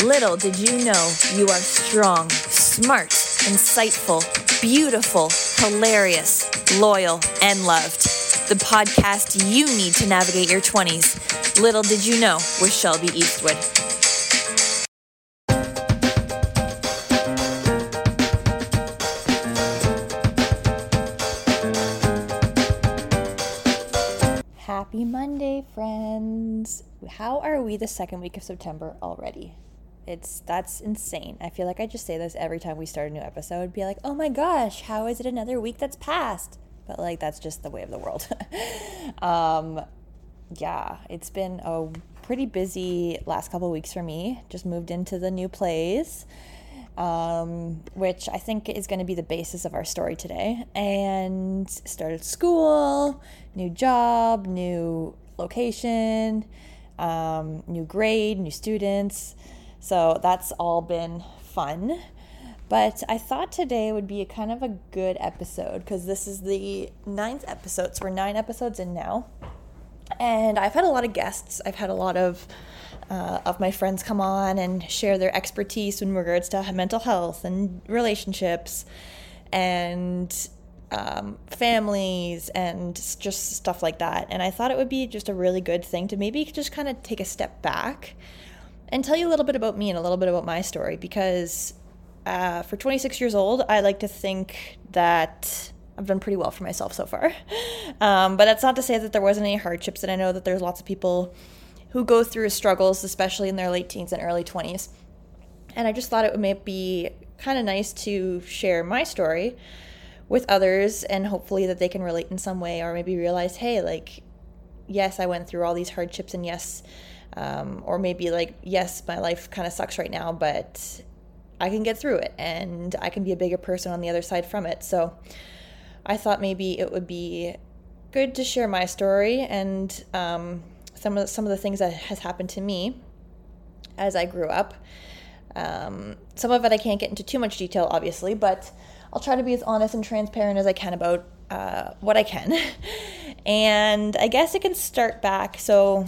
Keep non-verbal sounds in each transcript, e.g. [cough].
Little did you know you are strong, smart, insightful, beautiful, hilarious, loyal, and loved. The podcast you need to navigate your 20s. Little did you know with Shelby Eastwood. Happy Monday, friends. How are we the second week of September already? It's that's insane. I feel like I just say this every time we start a new episode. Be like, "Oh my gosh, how is it another week that's passed?" But like that's just the way of the world. [laughs] um yeah, it's been a pretty busy last couple weeks for me. Just moved into the new place um, which I think is going to be the basis of our story today. And started school, new job, new location, um, new grade, new students. So that's all been fun. But I thought today would be a kind of a good episode because this is the ninth episode. So we're nine episodes in now. And I've had a lot of guests. I've had a lot of uh, of my friends come on and share their expertise in regards to mental health and relationships and um, families and just stuff like that. And I thought it would be just a really good thing to maybe just kind of take a step back and tell you a little bit about me and a little bit about my story because uh, for 26 years old, I like to think that I've done pretty well for myself so far. [laughs] Um, but that's not to say that there wasn't any hardships, and I know that there's lots of people who go through struggles, especially in their late teens and early 20s. And I just thought it would be kind of nice to share my story with others and hopefully that they can relate in some way or maybe realize, hey, like, yes, I went through all these hardships and yes, um, or maybe like, yes, my life kind of sucks right now, but I can get through it and I can be a bigger person on the other side from it. So I thought maybe it would be good to share my story and um, some of some of the things that has happened to me as I grew up. Um, some of it I can't get into too much detail, obviously, but I'll try to be as honest and transparent as I can about uh, what I can. [laughs] and I guess it can start back. So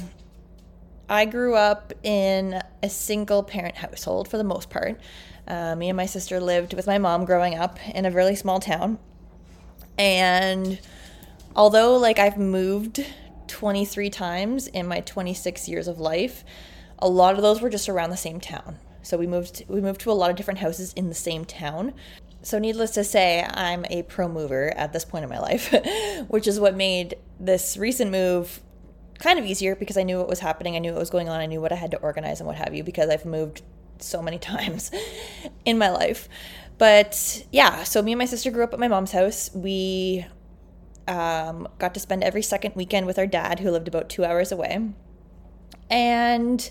I grew up in a single parent household for the most part. Uh, me and my sister lived with my mom growing up in a really small town. And although, like, I've moved 23 times in my 26 years of life. A lot of those were just around the same town. So we moved we moved to a lot of different houses in the same town. So needless to say, I'm a pro mover at this point in my life, [laughs] which is what made this recent move kind of easier because I knew what was happening, I knew what was going on, I knew what I had to organize and what have you because I've moved so many [laughs] times in my life. But yeah, so me and my sister grew up at my mom's house. We um, got to spend every second weekend with our dad, who lived about two hours away. And,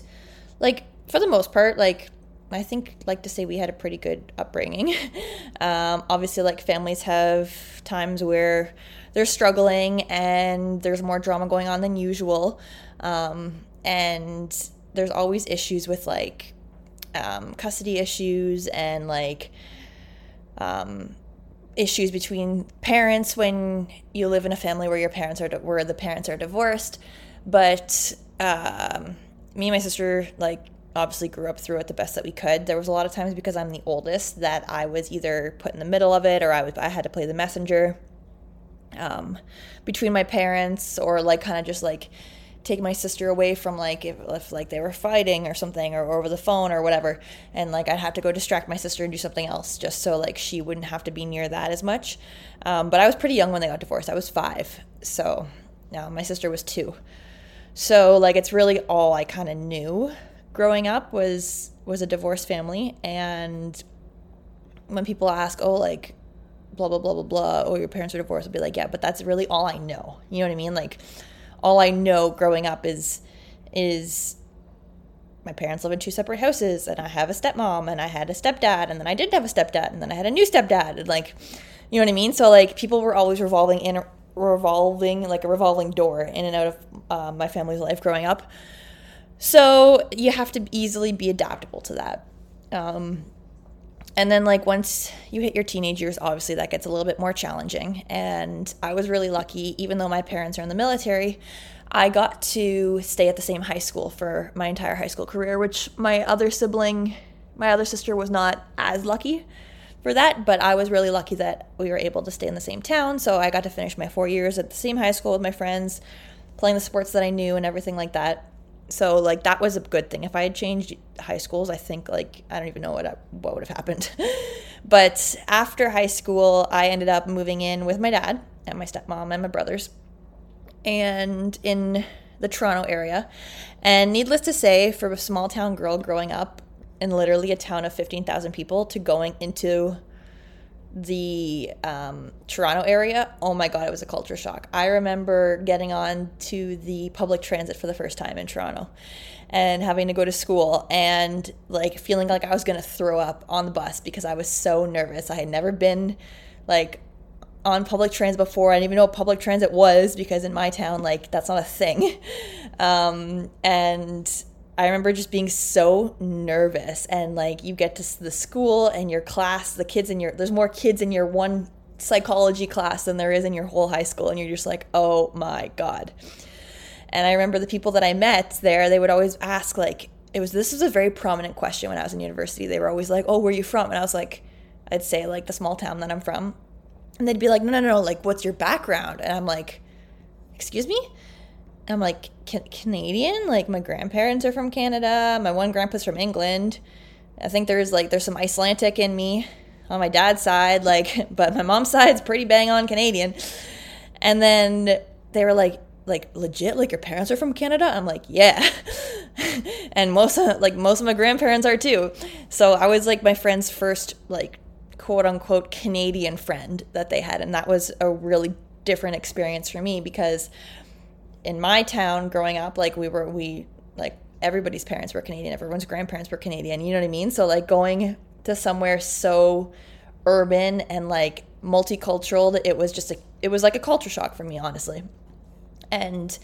like, for the most part, like, I think, like to say we had a pretty good upbringing. [laughs] um, obviously, like, families have times where they're struggling and there's more drama going on than usual. Um, and there's always issues with, like, um, custody issues and, like, um, issues between parents when you live in a family where your parents are where the parents are divorced. But um, me and my sister like obviously grew up through it the best that we could. There was a lot of times because i'm the oldest that i was either put in the middle of it or i was i had to play the messenger um, between my parents or like kind of just like take my sister away from like if, if like they were fighting or something or, over the phone or whatever. And like i'd have to go distract my sister and do something else just so like she wouldn't have to be near that as much. Um, but i was pretty young when they got divorced. I was five. So now my sister was two. So like it's really all i kind of knew growing up was was a divorced family. And when people ask oh like blah blah blah blah blah oh your parents are divorced i'll be like yeah but that's really all i know. You know what i mean? Like all I know growing up is is my parents live in two separate houses and I have a stepmom and I had a stepdad and then I didn't have a stepdad and then I had a new stepdad and like you know what I mean? So like people were always revolving in revolving like a revolving door in and out of uh, my family's life growing up. So you have to easily be adaptable to that. Um, and then like once you hit your teenage years obviously that gets a little bit more challenging and i was really lucky even though my parents are in the military I got to stay at the same high school for my entire high school career, which my other sibling, my other sister was not as lucky for that, but I was really lucky that we were able to stay in the same town. So I got to finish my four years at the same high school with my friends, playing the sports that I knew and everything like that. So like that was a good thing. If I had changed high schools, I think like I don't even know what what would have happened. [laughs] but after high school, I ended up moving in with my dad and my stepmom and my brothers, and in the Toronto area. And needless to say, for a small town girl growing up in literally a town of 15,000 people to going into the um, Toronto area, oh my God, it was a culture shock. I remember getting on to the public transit for the first time in Toronto and having to go to school and like feeling like I was going to throw up on the bus because I was so nervous. I had never been like on public transit before. I didn't even know what public transit was because in my town, like, that's not a thing. [laughs] Um, and I remember just being so nervous. And like, you get to the school and your class, the kids in your, there's more kids in your one psychology class than there is in your whole high school. And you're just like, oh my God. And I remember the people that I met there, they would always ask, like, it was, this was a very prominent question when I was in university. They were always like, oh, where are you from? And I was like, I'd say, like, the small town that I'm from and they'd be like, no, no, no, like, what's your background? And I'm like, excuse me? I'm like, Canadian? Like, my grandparents are from Canada. My one grandpa's from England. I think there's like, there's some Icelandic in me on my dad's side, like, [laughs] but my mom's side's pretty bang on Canadian. And then they were like, like legit like your parents are from canada i'm like yeah [laughs] and most of like most of my grandparents are too so i was like my friend's first like quote unquote Canadian friend that they had. And that was a really different experience for me because in my town growing up, like we were, we, like everybody's parents were Canadian, everyone's grandparents were Canadian, you know what I mean? So, like going to somewhere so urban and like multicultural, it was just a, it was like a culture shock for me, honestly. And,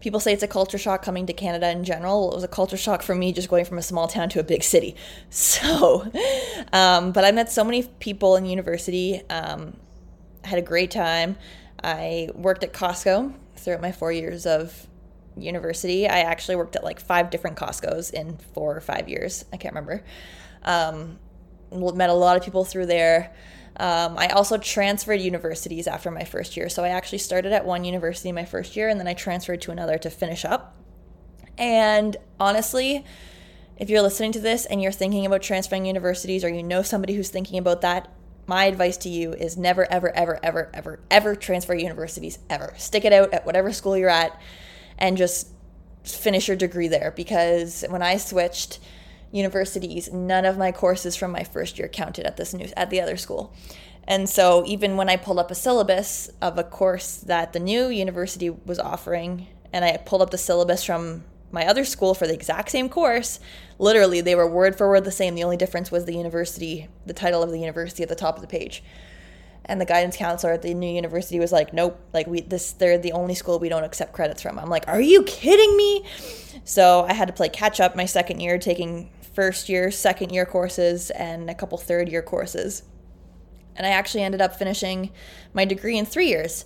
people say it's a culture shock coming to Canada in general. It was a culture shock for me just going from a small town to a big city. [laughs] So, um, but I met so many people in university. Um, had a great time. I worked at Costco throughout my four years of university. I actually worked at like five different Costco's in four or five years. I can't remember. Um, met a lot of people through there. Um, I also transferred universities after my first year. So I actually started at one university my first year and then I transferred to another to finish up. And honestly, if you're listening to this and you're thinking about transferring universities or you know somebody who's thinking about that, my advice to you is never, ever, ever, ever, ever, ever transfer universities ever. Stick it out at whatever school you're at and just finish your degree there because when I switched, universities, none of my courses from my first year counted at this new at the other school. And so even when I pulled up a syllabus of a course that the new university was offering and I pulled up the syllabus from my other school for the exact same course, literally they were word for word the same. The only difference was the university, the title of the university at the top of the page. And the guidance counselor at the new university was like, "Nope, like we this they're the only school we don't accept credits from." I'm like, "Are you kidding me?" So I had to play catch up my second year taking first year, second year courses, and a couple third year courses. And I actually ended up finishing my degree in three years.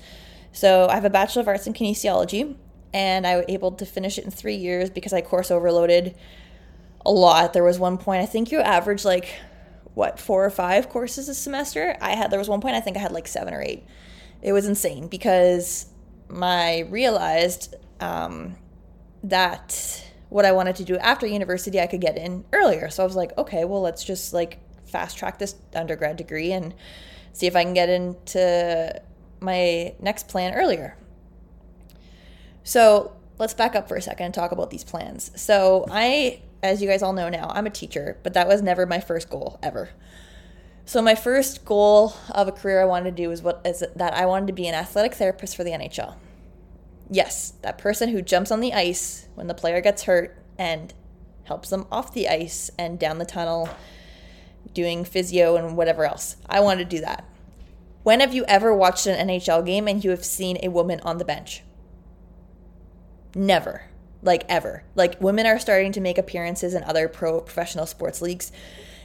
So I have a Bachelor of Arts in Kinesiology, and I was able to finish it in three years because I course overloaded a lot. There was one point, I think you average like, what, four or five courses a semester? I had, there was one point, I think I had like seven or eight. It was insane because I realized um, that what I wanted to do after university, I could get in earlier. So I was like, okay, well, let's just like fast track this undergrad degree and see if I can get into my next plan earlier. So let's back up for a second and talk about these plans. So I, as you guys all know now, I'm a teacher, but that was never my first goal ever. So my first goal of a career I wanted to do is what is that I wanted to be an athletic therapist for the NHL yes, that person who jumps on the ice when the player gets hurt and helps them off the ice and down the tunnel, doing physio and whatever else. I want to do that. When have you ever watched an NHL game and you have seen a woman on the bench? Never. Like ever. Like women are starting to make appearances in other pro professional sports leagues,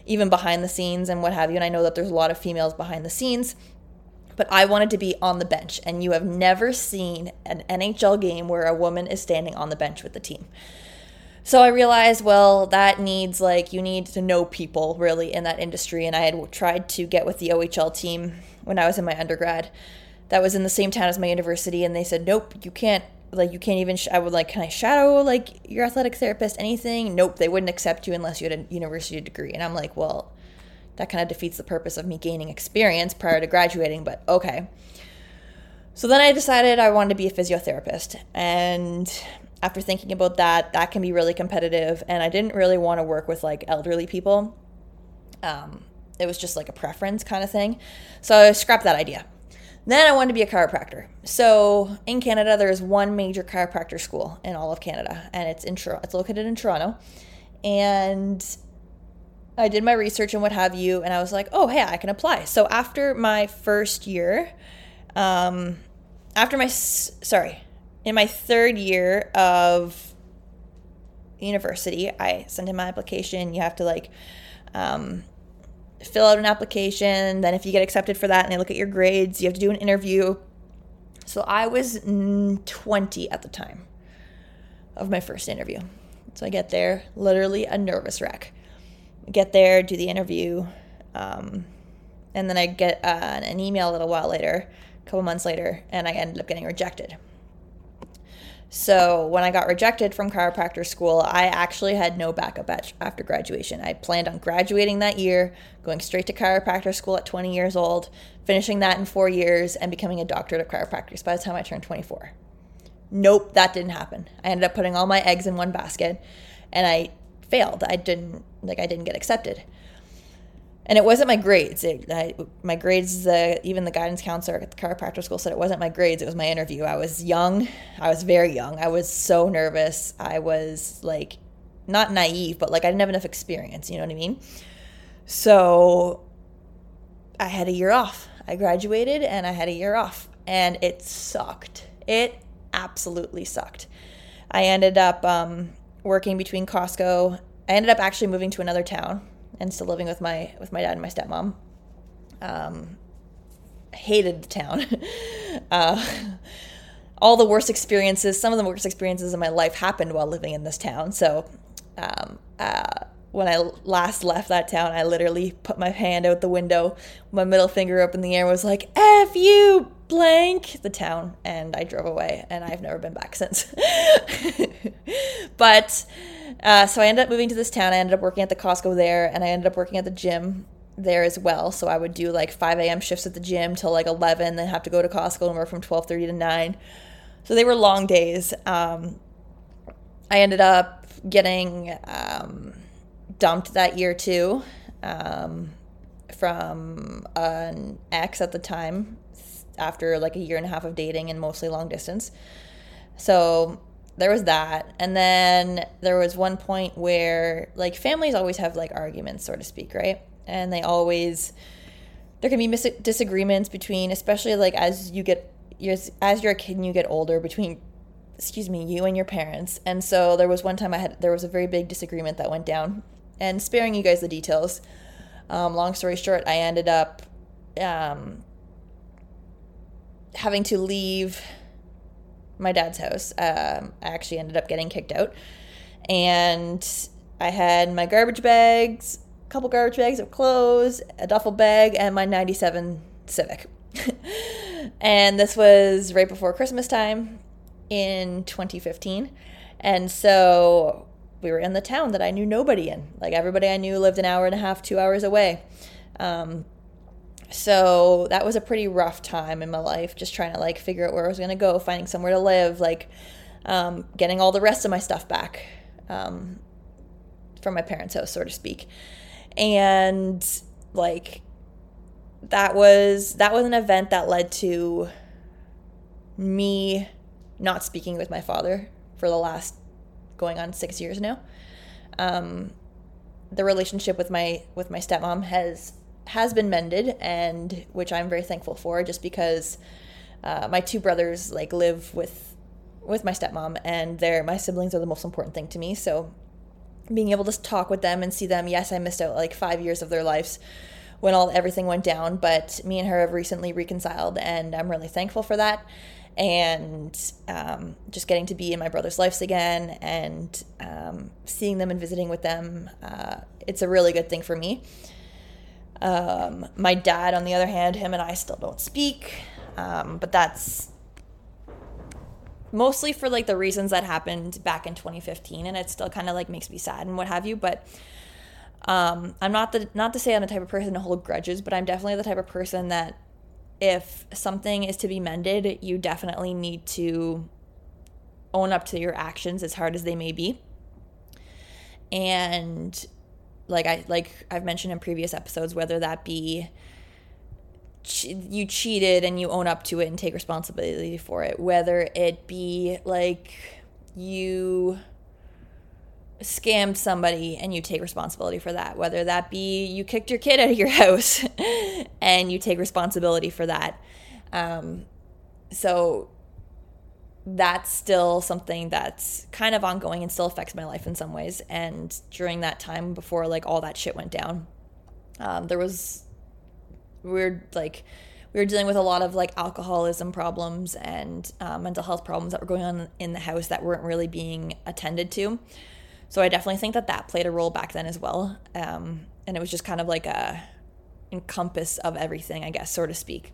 even behind the scenes and what have you. And I know that there's a lot of females behind the scenes but I wanted to be on the bench. And you have never seen an NHL game where a woman is standing on the bench with the team. So I realized, well, that needs like you need to know people really in that industry. And I had tried to get with the OHL team when I was in my undergrad. That was in the same town as my university, and they said, nope, you can't. Like you can't even. Sh- I would like, can I shadow like your athletic therapist? Anything? Nope, they wouldn't accept you unless you had a university degree. And I'm like, well, that kind of defeats the purpose of me gaining experience prior to graduating. But okay. So then I decided I wanted to be a physiotherapist, and after thinking about that, that can be really competitive. And I didn't really want to work with like elderly people. Um, it was just like a preference kind of thing. So I scrapped that idea. Then I wanted to be a chiropractor. So in Canada, there is one major chiropractor school in all of Canada, and it's in. It's located in Toronto. And I did my research and what have you, and I was like, oh, hey, I can apply. So after my first year, um, after my, sorry, in my third year of university, I sent in my application. You have to like um, fill out an application. Then, if you get accepted for that and they look at your grades, you have to do an interview. So, I was 20 at the time of my first interview. So, I get there, literally a nervous wreck. Get there, do the interview, um, and then I get uh, an email a little while later, a couple months later, and I ended up getting rejected. So when I got rejected from chiropractor school, I actually had no backup after graduation. I planned on graduating that year, going straight to chiropractor school at 20 years old, finishing that in four years, and becoming a doctorate of chiropractic by the time I turned 24. Nope, that didn't happen. I ended up putting all my eggs in one basket, and I failed. I didn't like I didn't get accepted and it wasn't my grades. It, I, my grades, uh, even the guidance counselor at the chiropractor school said it wasn't my grades. It was my interview. I was young. I was very young. I was so nervous. I was like, not naive, but like I didn't have enough experience. You know what I mean? So I had a year off. I graduated and I had a year off, and it sucked. It absolutely sucked. I ended up um, working between Costco. I ended up actually moving to another town and still living with my with my dad and my stepmom. Um, hated the town. [laughs] uh, all the worst experiences, some of the worst experiences in my life happened while living in this town. So, um, uh, when I last left that town, I literally put my hand out the window, my middle finger up in the air, was like, F you, blank, the town. And I drove away, and I've never been back [laughs] since. but uh, so I ended up moving to this town. I ended up working at the Costco there, and I ended up working at the gym there as well. So I would do like 5 a.m. shifts at the gym till like 11, then have to go to Costco and work from 12:30 to 9. So they were long days. Um, I ended up getting um, dumped that year too um, from an ex at the time after like a year and a half of dating and mostly long distance. So there was that. And then there was one point where like families always have like arguments so to speak right? And they always there can be mis- disagreements between especially like as you get as you're a kid and you get older between excuse me you and your parents. And so there was one time i had there was a very big disagreement that went down. And sparing you guys the details um, long story short i ended up um, having to leave my dad's house. Um, I actually ended up getting kicked out. And I had my garbage bags, a couple garbage bags of clothes, a duffel bag, and my 97 Civic. [laughs] and this was right before Christmas time in 2015. And so we were in the town that I knew nobody in. Like everybody I knew lived an hour and a half, two hours away. Um, so that was a pretty rough time in my life just trying to like figure out where i was going to go finding somewhere to live like um, getting all the rest of my stuff back um, from my parents house so to speak. And like that was that was an event that led to me not speaking with my father for the last going on six years now. Um, the relationship with my with my stepmom has has been mended and which I'm very thankful for just because uh, my two brothers like live with with my stepmom and they're my siblings are the most important thing to me so being able to talk with them and see them yes I missed out like 5 years of their lives when all everything went down. But me and her have recently reconciled, and I'm really thankful for that. And um, just getting to be in my brother's lives again, and um, seeing them and visiting with them, uh, it's a really good thing for me. Um, my dad, on the other hand, him and I still don't speak, um, but that's mostly for like the reasons that happened back in 2015 and it still kind of like makes me sad and what have you but um, i'm not the not to say i'm the type of person to hold grudges but i'm definitely the type of person that if something is to be mended you definitely need to own up to your actions as hard as they may be. And like i like i've mentioned in previous episodes whether that be you cheated and you own up to it and take responsibility for it whether it be like you scammed somebody and you take responsibility for that whether that be you kicked your kid out of your [laughs] house and you take responsibility for that. Um, so that's still something that's kind of ongoing and still affects my life in some ways and during that time before like all that shit went down um, there was weird like we were dealing with a lot of like alcoholism problems and uh, mental health problems that were going on in the house that weren't really being attended to. So I definitely think that that played a role back then as well. Um, and it was just kind of like a encompass of everything, I guess, so to speak.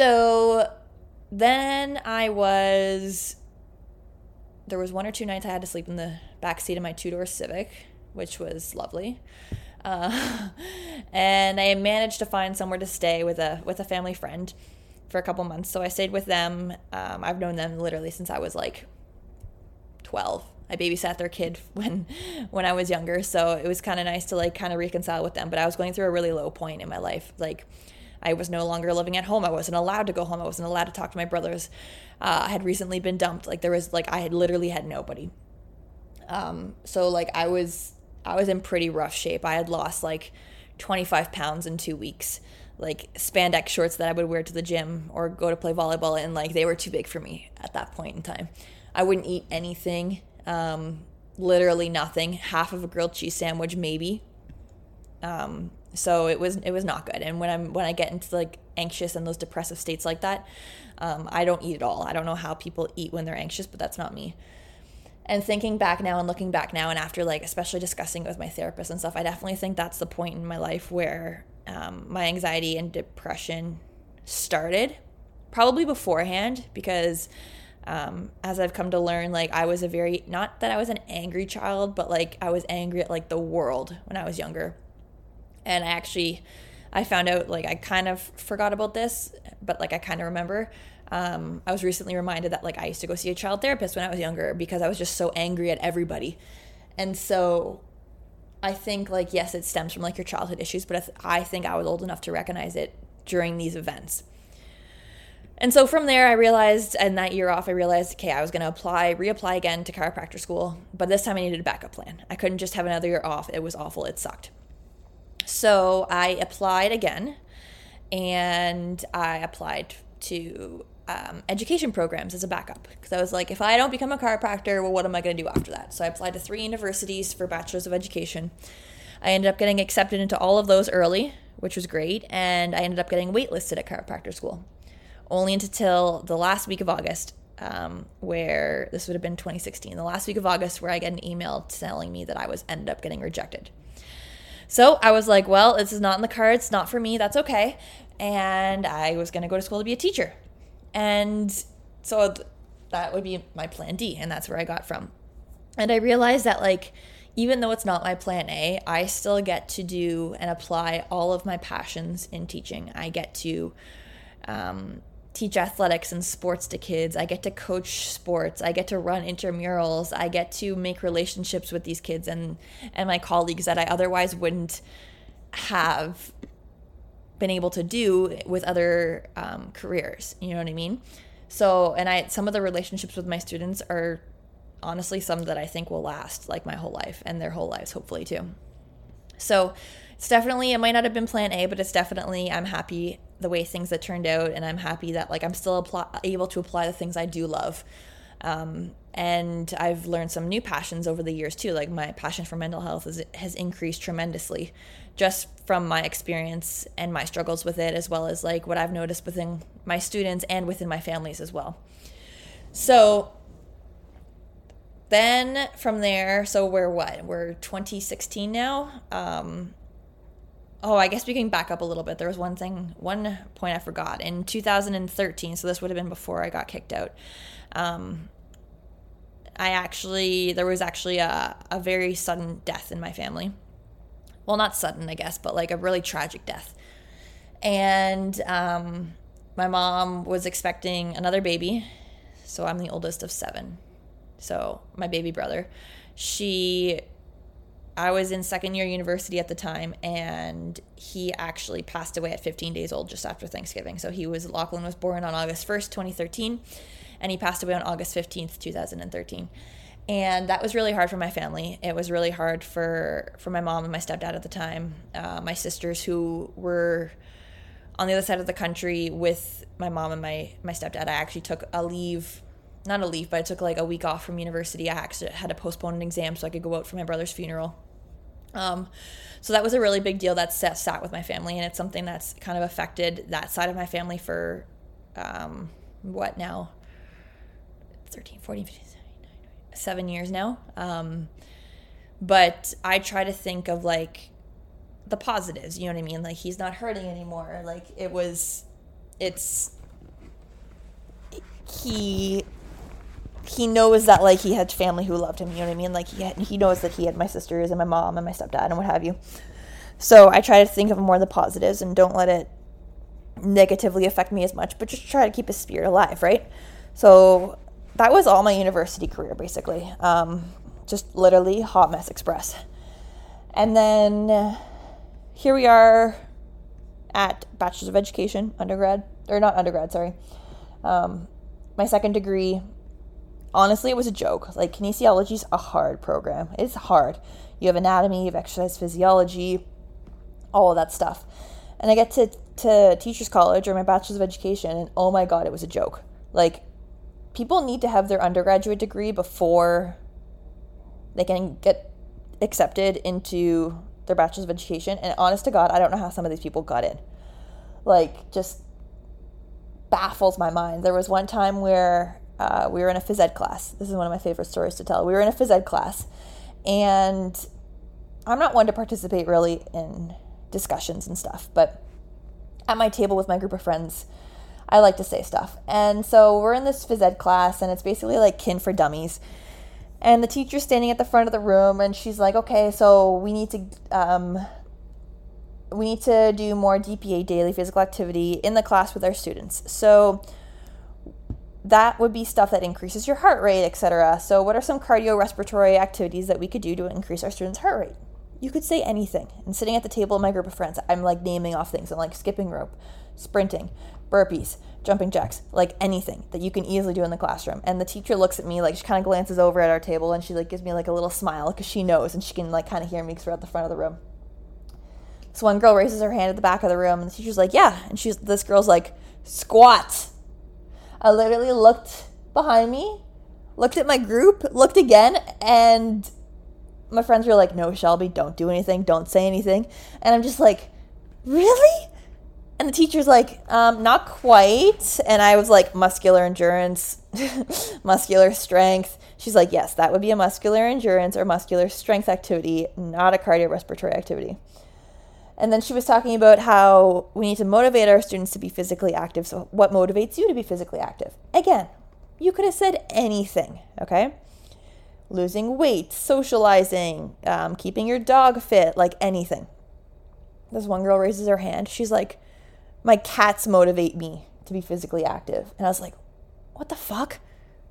So then I was there was one or two nights I had to sleep in the back seat of my two door Civic, which was lovely. Uh, [laughs] and I managed to find somewhere to stay with a with a family friend for a couple months. So I stayed with them. Um, I've known them literally since I was like twelve. I babysat their kid [laughs] when when I was younger, so it was kind of nice to like kind of reconcile with them. But I was going through a really low point in my life, like I was no longer living at home. I wasn't allowed to go home. I wasn't allowed to talk to my brothers. Uh, I had recently been dumped. Like there was like I had literally had nobody. Um, so like I was I was in pretty rough shape. I had lost like 25 pounds in two weeks. Like spandex shorts that I would wear to the gym or go to play volleyball, and like they were too big for me at that point in time. I wouldn't eat anything, um, literally nothing. Half of a grilled cheese sandwich, maybe. Um, so it was it was not good. And when i'm when i get into like anxious and those depressive states like that um, i don't eat at all. I don't know how people eat when they're anxious but that's not me. And thinking back now and looking back now and after like especially discussing it with my therapist and stuff i definitely think that's the point in my life where um, my anxiety and depression started probably beforehand because um, as I've come to learn, like I was a very not that I was an angry child, but like I was angry at like the world when I was younger and I actually I found out like I kind of forgot about this, but like I kind of remember. Um, I was recently reminded that like I used to go see a child therapist when I was younger because I was just so angry at everybody, and so I think like yes, it stems from like your childhood issues, but I think I was old enough to recognize it during these events. And so from there, I realized, and that year off, I realized, okay, I was going to apply, reapply again to chiropractor school, but this time I needed a backup plan. I couldn't just have another year off. It was awful. It sucked. So I applied again and I applied to um, education programs as a backup because I was like, if I don't become a chiropractor, well, what am I going to do after that? So I applied to three universities for bachelor's of education. I ended up getting accepted into all of those early, which was great, and I ended up getting waitlisted at chiropractor school. Only until the last week of August, um, where this would have been 2016, the last week of August, where I get an email telling me that I was ended up getting rejected. So I was like, well, this is not in the cards, not for me, that's okay. And I was going to go to school to be a teacher. And so th- that would be my plan D, and that's where I got from. And I realized that, like, even though it's not my plan A, I still get to do and apply all of my passions in teaching. I get to um, teach athletics and sports to kids. I get to coach sports. I get to run intramurals. I get to make relationships with these kids and and my colleagues that I otherwise wouldn't have been able to do with other um, careers. You know what I mean? So, and I some of the relationships with my students are honestly some that I think will last like my whole life and their whole lives hopefully too. So, it's definitely it might not have been plan A, but it's definitely I'm happy the way things that turned out, and I'm happy that like I'm still able to apply the things I do love. Um, and I've learned some new passions over the years too. Like my passion for mental health is, has increased tremendously, just from my experience and my struggles with it, as well as like what I've noticed within my students and within my families as well. So then from there, so we're what? We're 2016 now. Um, oh, I guess we can back up a little bit. There was one thing, one point I forgot. In 2013, so this would have been before I got kicked out. Um, I actually, there was actually a, a very sudden death in my family. Well, not sudden, I guess, but like a really tragic death. And um, my mom was expecting another baby. So I'm the oldest of seven. So my baby brother, she I was in second year university at the time, and he actually passed away at 15 days old just after Thanksgiving. So he was Lachlan was born on August 1st, 2013, and he passed away on August 15th, 2013. And that was really hard for my family. It was really hard for for my mom and my stepdad at the time, uh, my sisters who were on the other side of the country with my mom and my my stepdad. I actually took a leave not a leave, but I took like a week off from university. I actually had to postpone an exam so I could go out for my brother's funeral. Um, so that was a really big deal that sat, sat with my family, and it's something that's kind of affected that side of my family for um, what now? 13, 14, 15, 17, seven years now. Um, but I try to think of like the positives, you know what I mean? Like he's not hurting anymore. Like it was, it's, he he knows that like he had family who loved him. You know what I mean? Like he had, he knows that he had my sisters and my mom and my stepdad and what have you. So I try to think of more of the positives and don't let it negatively affect me as much, but just try to keep his spirit alive, right? So that was all my university career basically. Um, just literally hot mess express. And then here we are at Bachelor's of Education, undergrad, or not undergrad, sorry. Um, my second degree honestly, it was a joke. Like, kinesiology is a hard program. It's hard. You have anatomy, you have exercise physiology, all of that stuff. And I get to, to teacher's college or my bachelor's of education, and oh my God, it was a joke. Like, people need to have their undergraduate degree before they can get accepted into their bachelor's of education. And honest to God, I don't know how some of these people got in. Like, just baffles my mind. There was one time where uh, we were in a phys ed class. This is one of my favorite stories to tell. We were in a phys ed class, and I'm not one to participate really in discussions and stuff, but at my table with my group of friends, I like to say stuff. And so we're in this phys ed class, and it's basically like kin for dummies. And the teacher's standing at the front of the room, and she's like, "Okay, so we need to um, we need to do more DPA daily physical activity in the class with our students." So that would be stuff that increases your heart rate, etc. So, what are some cardiorespiratory activities that we could do to increase our students' heart rate? You could say anything. And sitting at the table in my group of friends, I'm like naming off things. I'm like skipping rope, sprinting, burpees, jumping jacks, like anything that you can easily do in the classroom. And the teacher looks at me, like she kind of glances over at our table and she like gives me like a little smile because she knows and she can like kind of hear me because we're at the front of the room. So one girl raises her hand at the back of the room and the teacher's like, yeah. And she's this girl's like, squat I literally looked behind me, looked at my group, looked again, and my friends were like, No, Shelby, don't do anything, don't say anything. And I'm just like, Really? And the teacher's like, um, Not quite. And I was like, Muscular endurance, [laughs] muscular strength. She's like, Yes, that would be a muscular endurance or muscular strength activity, not a cardiorespiratory activity. And then she was talking about how we need to motivate our students to be physically active. So, what motivates you to be physically active? Again, you could have said anything, okay? Losing weight, socializing, um, keeping your dog fit, like anything. This one girl raises her hand. She's like, My cats motivate me to be physically active. And I was like, What the fuck?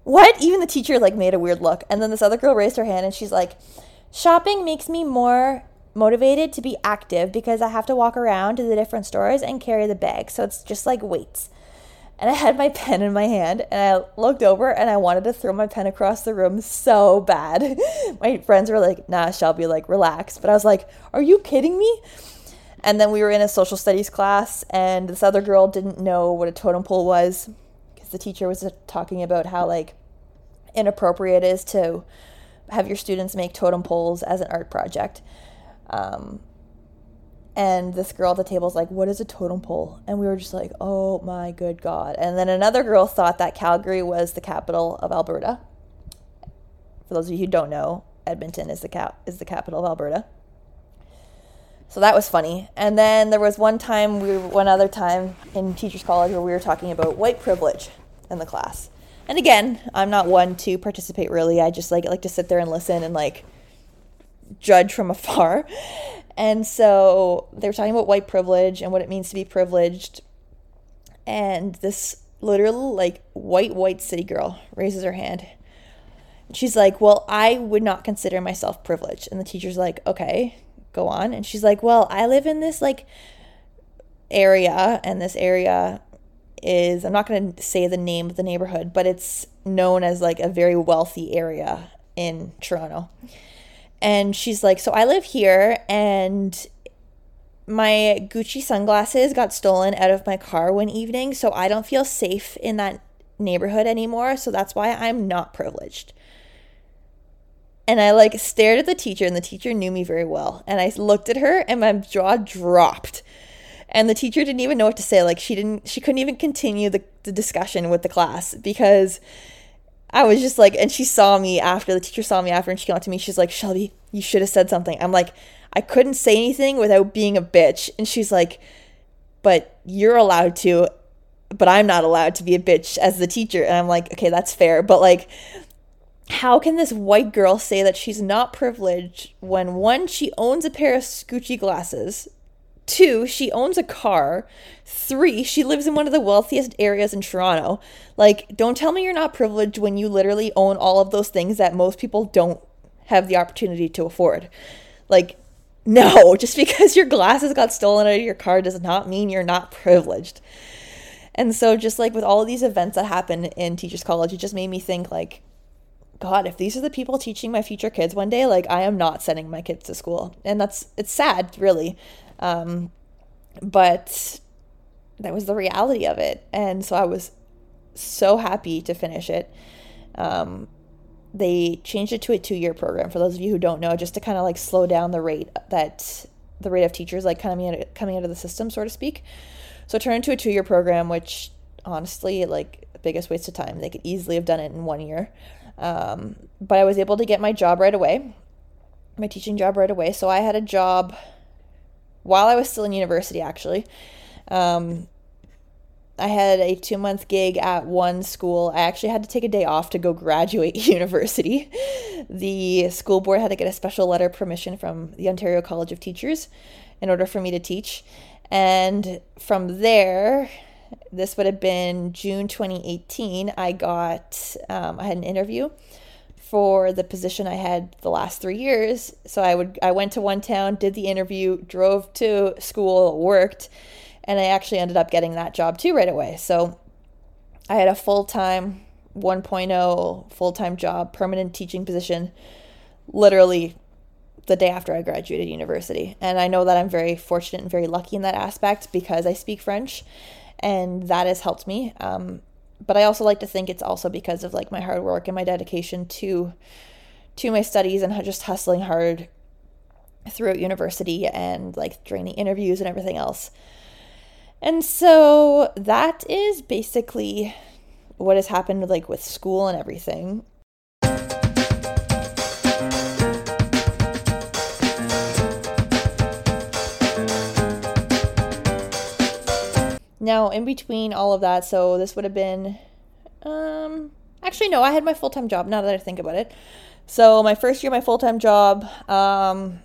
What? Even the teacher like made a weird look. And then this other girl raised her hand and she's like, Shopping makes me more motivated to be active because I have to walk around to the different stores and carry the bag. So it's just like weights. And I had my [laughs] pen in my hand and I looked over and I wanted to throw my pen across the room so bad. [laughs] my friends were like, nah, Shelby, like, relax. But I was like, are you kidding me? And then we were in a social studies class, and this other girl didn't know what a totem pole was because the teacher was uh, talking about how like inappropriate it is to have your students make totem poles as an art project. Um, and this girl at the table is like, What is a totem pole? And we were just like, Oh my good God. And then another girl thought that Calgary was the capital of Alberta. For those of you who don't know, Edmonton is the cap is the capital of Alberta. So that was funny. And then there was one time we were, one other time in teachers college where we were talking about white privilege in the class. And again, I'm not one to participate really. I just like like to sit there and listen and like judge from afar. And so they were talking about white privilege and what it means to be privileged. And this literal, like, white, white city girl raises her hand. She's like, Well, I would not consider myself privileged. And the teacher's like, Okay, go on. And she's like, Well, I live in this, like, area, and this area is, I'm not going to say the name of the neighborhood, but it's known as, like, a very wealthy area in Toronto. And she's like, So I live here and my Gucci sunglasses got stolen out of my car one evening. So I don't feel safe in that neighborhood anymore. So that's why I'm not privileged. And I like stared at the teacher, and the teacher knew me very well. And I looked at her, and my jaw dropped. And the teacher didn't even know what to say. Like, she didn't, she couldn't even continue the, the discussion with the class because I was just like, and she saw me after the teacher saw me after, and she came up to me. She's like, Shelby, you should have said something. I'm like, I couldn't say anything without being a bitch. And she's like, but you're allowed to, but I'm not allowed to be a bitch as the teacher. And I'm like, okay, that's fair. But like, how can this white girl say that she's not privileged when one, she owns a pair of Gucci glasses Two, she owns a car. Three, she lives in one of the wealthiest areas in Toronto. Like, don't tell me you're not privileged when you literally own all of those things that most people don't have the opportunity to afford. Like, no, [laughs] just because your glasses got stolen out of your car does not mean you're not privileged. And so, just like with all of these events that happen in Teachers College, it just made me think, like, God, if these are the people teaching my future kids one day, like, I am not sending my kids to school. And that's, it's sad, really. Um, but that was the reality of it. And so I was so happy to finish it. Um, they changed it to a two year program for those of you who don't know, just to kind of like slow down the rate that the rate of teachers like coming out, coming out of the system, so to speak. So it turned into a two year program, which honestly, like, biggest waste of time. They could easily have done it in one year. Um, but I was able to get my job right away, my teaching job right away. So I had a job while I was still in university, actually. Um, I had a two month gig at one school. I actually had to take a day off to go graduate [laughs] university. The school board had to get a special letter permission from the Ontario College of Teachers in order for me to teach. And from there, this would have been June 2018, I got, um, I had an interview for the position I had the last three years. So I would I went to one town, did the interview, drove to school, worked, and I actually ended up getting that job too right away. So I had a full time 1.0 full time job, permanent teaching position, literally the day after I graduated university. And I know that I'm very fortunate and very lucky in that aspect because I speak French, and that has helped me. Um, but I also like to think it's also because of like my hard work and my dedication to to my studies and just hustling hard throughout university and like during the interviews and everything else. And so that is basically what has happened like with school and everything. Now, in between all of that, so this would have been, um, actually, no, I had my full time job now that I think about it. So, my first year, my full time job, um,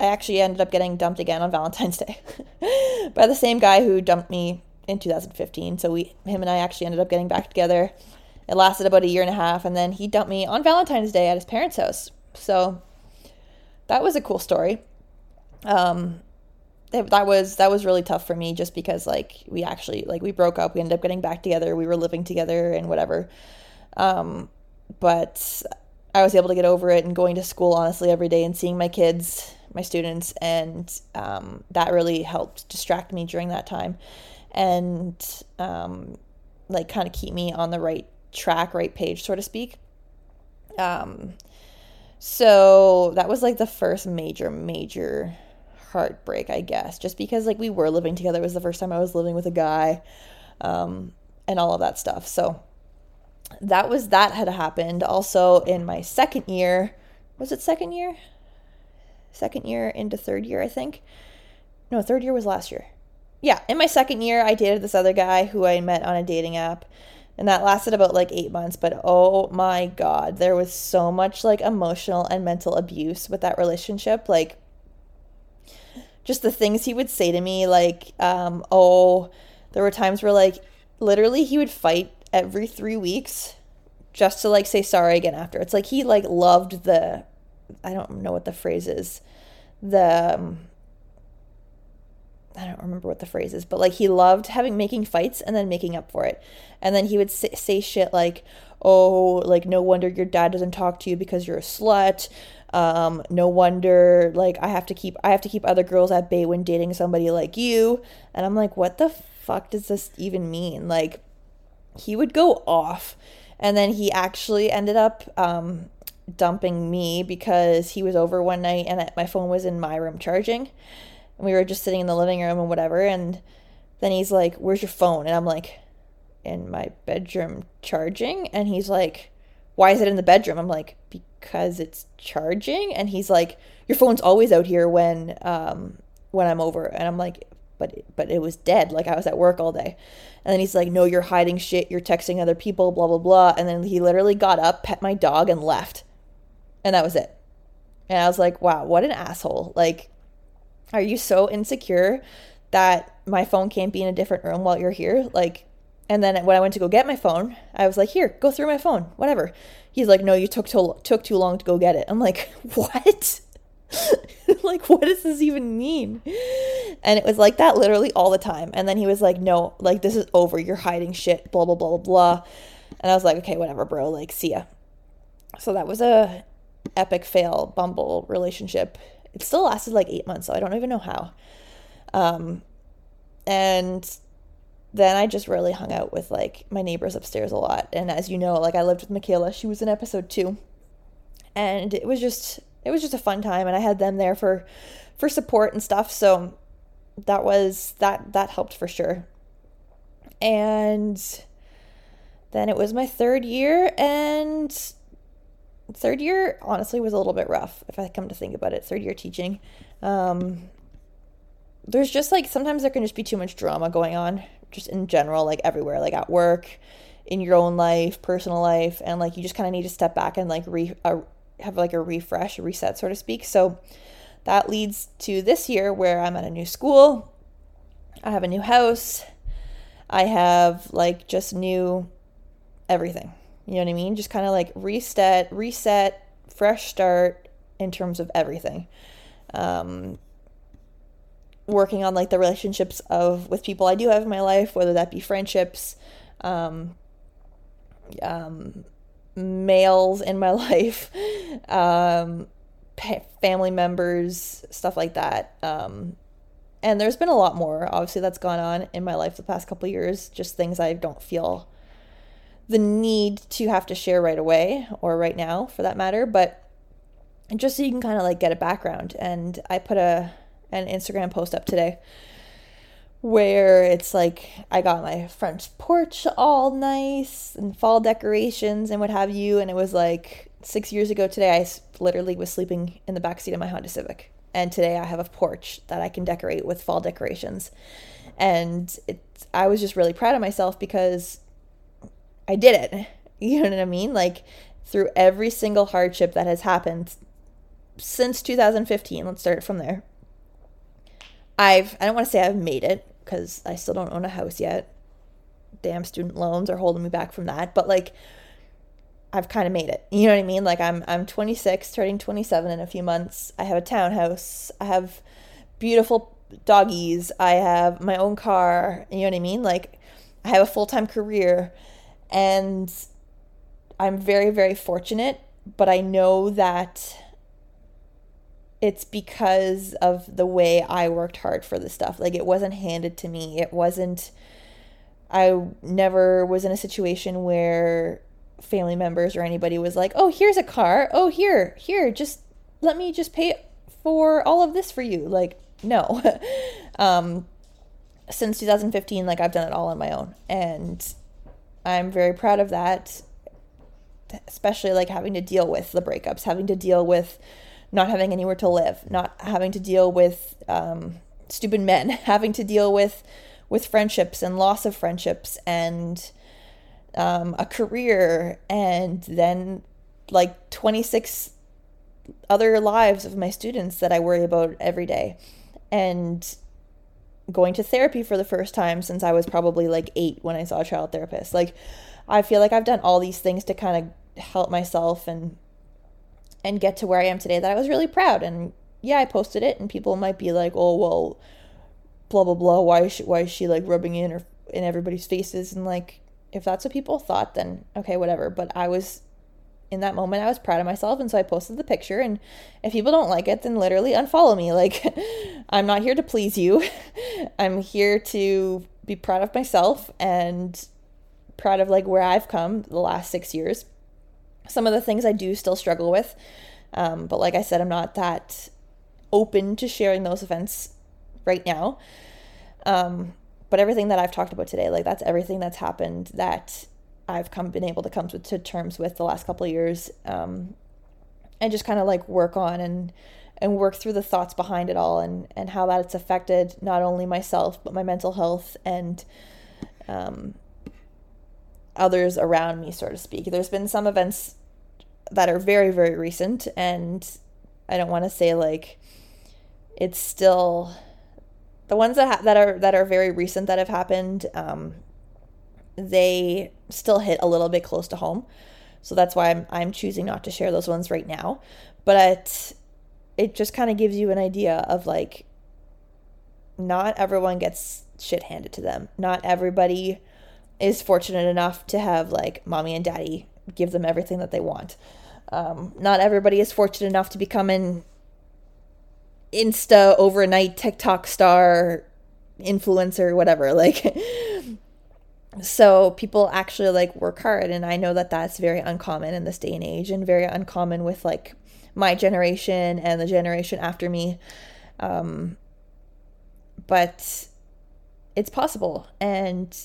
I actually ended up getting dumped again on [laughs] Valentine's Day [laughs] by the same guy who dumped me in 2015. So, we, him and I actually ended up getting back together. It lasted about a year and a half, and then he dumped me on Valentine's Day at his parents' house. So, that was a cool story. Um, that was that was really tough for me just because like we actually like we broke up we ended up getting back together we were living together and whatever um but I was able to get over it and going to school honestly every day and seeing my kids, my students, and um, that really helped distract me during that time, and um, like kind of keep me on the right track, right page, so to speak. Um, so that was like the first major, major heartbreak, I guess, just because like we were living together. It was the first time I was living with a guy, um, and all of that stuff. So that was that had happened. Also in my second year, was it second year? Second year into third year, I think. No, third year was last year. Yeah, in my second year, I dated this other guy who I met on a dating app. And that lasted about like eight months. But oh my God, there was so much like emotional and mental abuse with that relationship. Like, just the things he would say to me, like, um, oh, there were times where like literally he would fight every three weeks just to like say sorry again after. It's like he like loved the, I don't know what the phrase is, the, um, I don't remember what the phrase is, but like he loved having making fights and then making up for it. And then he would say, say shit like, "Oh, like no wonder your dad doesn't talk to you because you're a slut. Um, no wonder like I have to keep I have to keep other girls at bay when dating somebody like you. And I'm like, what the fuck does this even mean? Like he would go off and then he actually ended up um, dumping me because he was over one night and my phone was in my room charging. And we were just sitting in the living room and whatever and then he's like, "Where's your phone?" And I'm like, "In my bedroom charging." And he's like, "Why is it in the bedroom?" I'm like, because it's charging? And he's like your phone's always out here when um when i'm over. And i'm like but but it was dead. Like i was at work all day. And then he's like no you're hiding shit. You're texting other people blah blah blah. And then he literally got up pet my dog and left. And that was it. And i was like wow what an asshole. Like are you so insecure that my phone can't be in a different room while you're here? Like and then when I went to go get my phone, I was like, "Here, go through my phone, whatever." He's like, "No, you took too took too long to go get it." I'm like, [laughs] "What?" [laughs] like, what does this even mean? And it was like that literally all the time. And then he was like, "No, like this is over. You're hiding shit." Blah blah blah blah blah. And I was like, "Okay, whatever, bro. Like, see ya." So that was a epic fail Bumble relationship. It still lasted like eight months, so I don't even know how. Um, and then I just really hung out with like my neighbors upstairs a lot. And as you know, like I lived with Michaela. She was in episode two. And it was just it was just a fun time and I had them there for for support and stuff. So that was that that helped for sure. And then it was my third year and third year honestly was a little bit rough if I come to think about it. Third year teaching. Um there's just like sometimes there can just be too much drama going on just in general, like everywhere, like at work, in your own life, personal life, and like you just kind of need to step back and like re uh, have like a refresh, a reset, so to speak. So that leads to this year where I'm at a new school. I have a new house. I have like just new everything. You know what I mean? Just kind of like reset, reset, fresh start in terms of everything. Um, working on like the relationships of with people I do have in my life, whether that be friendships, um, um, males in my [laughs] life, um, pa- family members, stuff like that. Um, and there's been a lot more, obviously, that's gone on in my life the past couple years. Just things I don't feel the need to have to share right away or right now, for that matter. But just so you can kind of like get a background. And I put a an Instagram post up today where it's like I got my front porch all nice and fall decorations and what have you. And it was like six years ago today, I literally was sleeping in the backseat of my Honda Civic. And today I have a porch that I can decorate with fall decorations. And it's, I was just really proud of myself because I did it. [laughs] You know what I mean? Like through every single hardship that has happened since 2015, let's start from there I've I don't want to say I've made it because I still don't own a house yet. Damn student loans are holding me back from that, but like I've kind of made it. You know what I mean? Like I'm I'm 26, turning 27 in a few months. I have a townhouse. I have beautiful doggies. I have my own car. You know what I mean? Like I have a full-time career and I'm very very fortunate but I know that it's because of the way I worked hard for the stuff. Like it wasn't handed to me. It wasn't I never was in a situation where family members or anybody was like, "Oh, here's a car. Oh, here. Here, just let me just pay for all of this for you." Like, no. [laughs] um since 2015 like I've done it all on my own and I'm very proud of that especially like having to deal with the breakups, having to deal with not having anywhere to live, not having to deal with um, stupid men, [laughs] having to deal with with friendships and loss of friendships and um, a career, and then like 26 other lives of my students that I worry about every day, and going to therapy for the first time since I was probably like eight when I saw a child therapist. Like, I feel like I've done all these things to kind of help myself and and get to where I am today that I was really proud. And yeah, I posted it, and people might be like, "Oh, well, blah blah blah. Why is she, why is she like rubbing in or in everybody's faces?" And like, if that's what people thought, then okay, whatever. But I was in that moment, I was proud of myself, and so I posted the picture. And if people don't like it, then literally unfollow me. [laughs] Like, I'm not here to please you. [laughs] I'm here to be proud of myself and proud of like where I've come the last six years some of the things I do still struggle with. Um, but like I said, I'm not that open to sharing those events right now. Um, but everything that I've talked about today, like that's everything that's happened that I've come been able to come to, to terms with the last couple of years, um, and just kind of like work on and and work through the thoughts behind it all and and how that it's affected not only myself but my mental health and um, others around me, so to speak. There's been some events that are very, very recent, and I don't want to say like it's still the ones that ha- that are that are very recent that have happened. Um, they still hit a little bit close to home, so that's why I'm I'm choosing not to share those ones right now. But it just kind of gives you an idea of like not everyone gets shit handed to them. Not everybody is fortunate enough to have like mommy and daddy give them everything that they want. Um, not everybody is fortunate enough to become an Insta overnight TikTok star, influencer, whatever. [laughs] Like, so people actually like work hard, and I know that that's very uncommon in this day and age, and very uncommon with like my generation and the generation after me. Um, but it's possible, and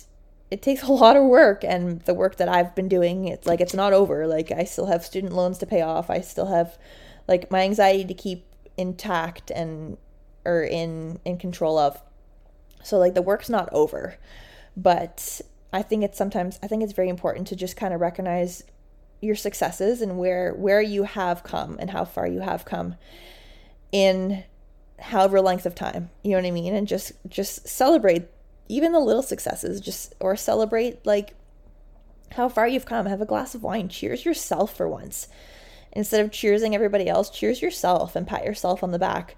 it takes [laughs] a lot of work and the work that I've been doing it's like it's not over. Like I still have student loans to pay off. I still have like my anxiety to keep intact and or in in control of. So like the work's not over. But I think it's sometimes I think it's very important to just kind of recognize your successes and where where you have come and how far you have come in however length of time. You know what I mean? And just just celebrate even the little successes just or celebrate like how far you've come. Have a glass of wine. Cheers yourself for once. Instead of cheersing everybody else cheers yourself and pat yourself on the back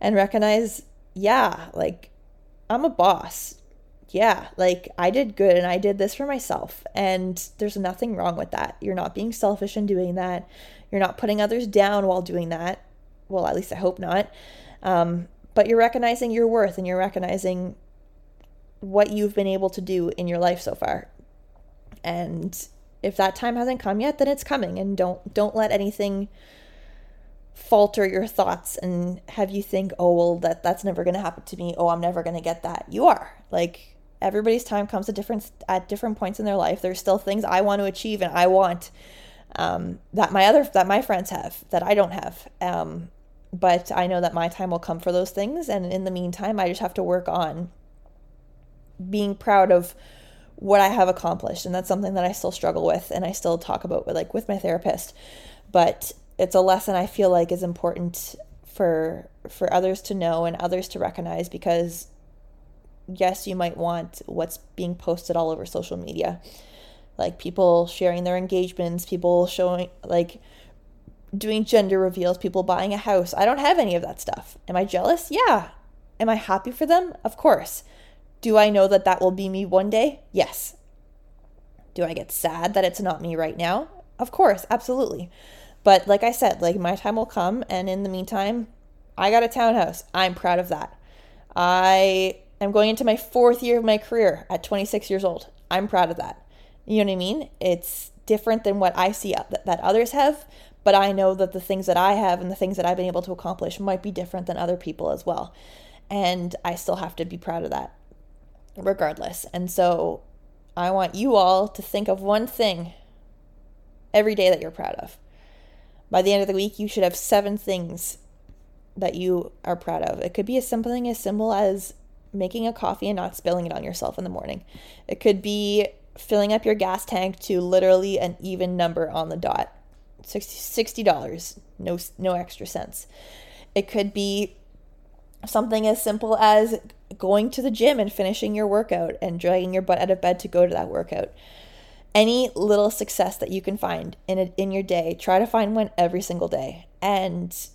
and recognize yeah like i'm a boss. Yeah like i did good and i did this for myself. And there's nothing wrong with that. You're not being selfish in doing that. You're not putting others down while doing that. Well at least i hope not. Um, but you're recognizing your worth and you're recognizing what you've been able to do in your life so far. And if that time hasn't come yet, then it's coming and don't don't let anything falter your thoughts and have you think, "Oh, well that that's never going to happen to me. Oh, I'm never going to get that." You are. Like everybody's time comes at different at different points in their life. There's still things I want to achieve and I want um, that my other that my friends have that I don't have. Um, but I know that my time will come for those things, and in the meantime, I just have to work on being proud of what I have accomplished. And that's something that I still struggle with and I still talk about with like with my therapist. But it's a lesson I feel like is important for for others to know and others to recognize because yes, you might want what's being posted all over social media. Like people sharing their engagements, people showing like doing gender reveals, people buying a house. I don't have any of that stuff. Am I jealous? Yeah. Am I happy for them? Of course. Do I know that that will be me one day? Yes. Do I get sad that it's not me right now? Of course, absolutely. But like I said, like my time will come. And in the meantime, I got a townhouse. I'm proud of that. I am going into my fourth year of my career at 26 years old. I'm proud of that. You know what I mean? It's different than what I see that, that others have, but I know that the things that I have and the things that I've been able to accomplish might be different than other people as well. And I still have to be proud of that regardless. And so I want you all to think of one thing every day that you're proud of. By the end of the week, you should have seven things that you are proud of. It could be as something as simple as making a coffee and not spilling it on yourself in the morning. It could be filling up your gas tank to literally an even number on the dot. 60 dollars no no extra cents it could be something as simple as going to the gym and finishing your workout and dragging your butt out of bed to go to that workout any little success that you can find in a, in your day try to find one every single day and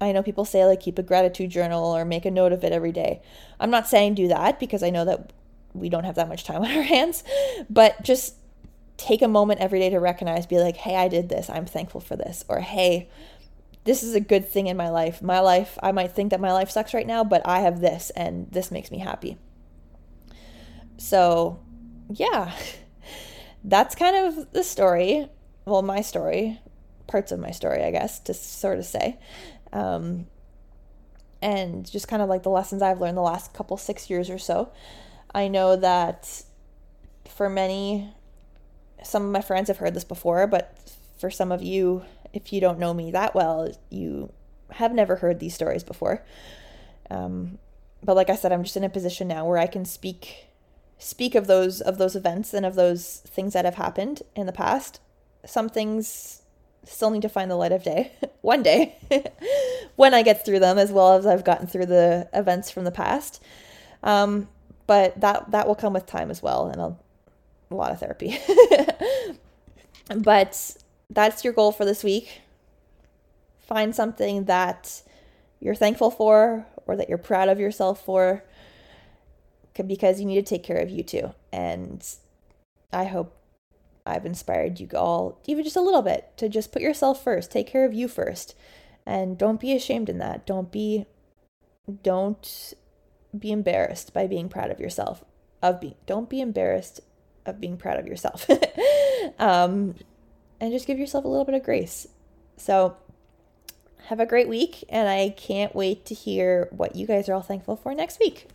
i know people say like keep a gratitude journal or make a note of it every day i'm not saying do that because i know that we don't have that much time [laughs] on our hands but just take a moment every day to recognize, be like, hey, I did this. I'm thankful for this. Or, hey, this is a good thing in my life. My life, I might think that my life sucks right now, but I have this and this makes me happy. So, yeah, [laughs] that's kind of the story. Well, my story, parts of my story, I guess, to sort of say. Um, and just kind of like the lessons I've learned the last couple six years or so. I know that for many, some of my friends have heard this before, but for some of you, if you don't know me that well, you have never heard these stories before. Um, but like I said, I'm just in a position now where I can speak speak of those of those events and of those things that have happened in the past. Some things still need to find the light of day [laughs] one day [laughs] when I get through them, as well as I've gotten through the events from the past. Um, but that that will come with time as well, and I'll a lot of therapy. [laughs] but that's your goal for this week. Find something that you're thankful for or that you're proud of yourself for because you need to take care of you too. And I hope I've inspired you all, even just a little bit, to just put yourself first, take care of you first. And don't be ashamed in that. Don't be don't be embarrassed by being proud of yourself. Of being don't be embarrassed of being proud of yourself. [laughs] um, and just give yourself a little bit of grace. So, have a great week, and I can't wait to hear what you guys are all thankful for next week.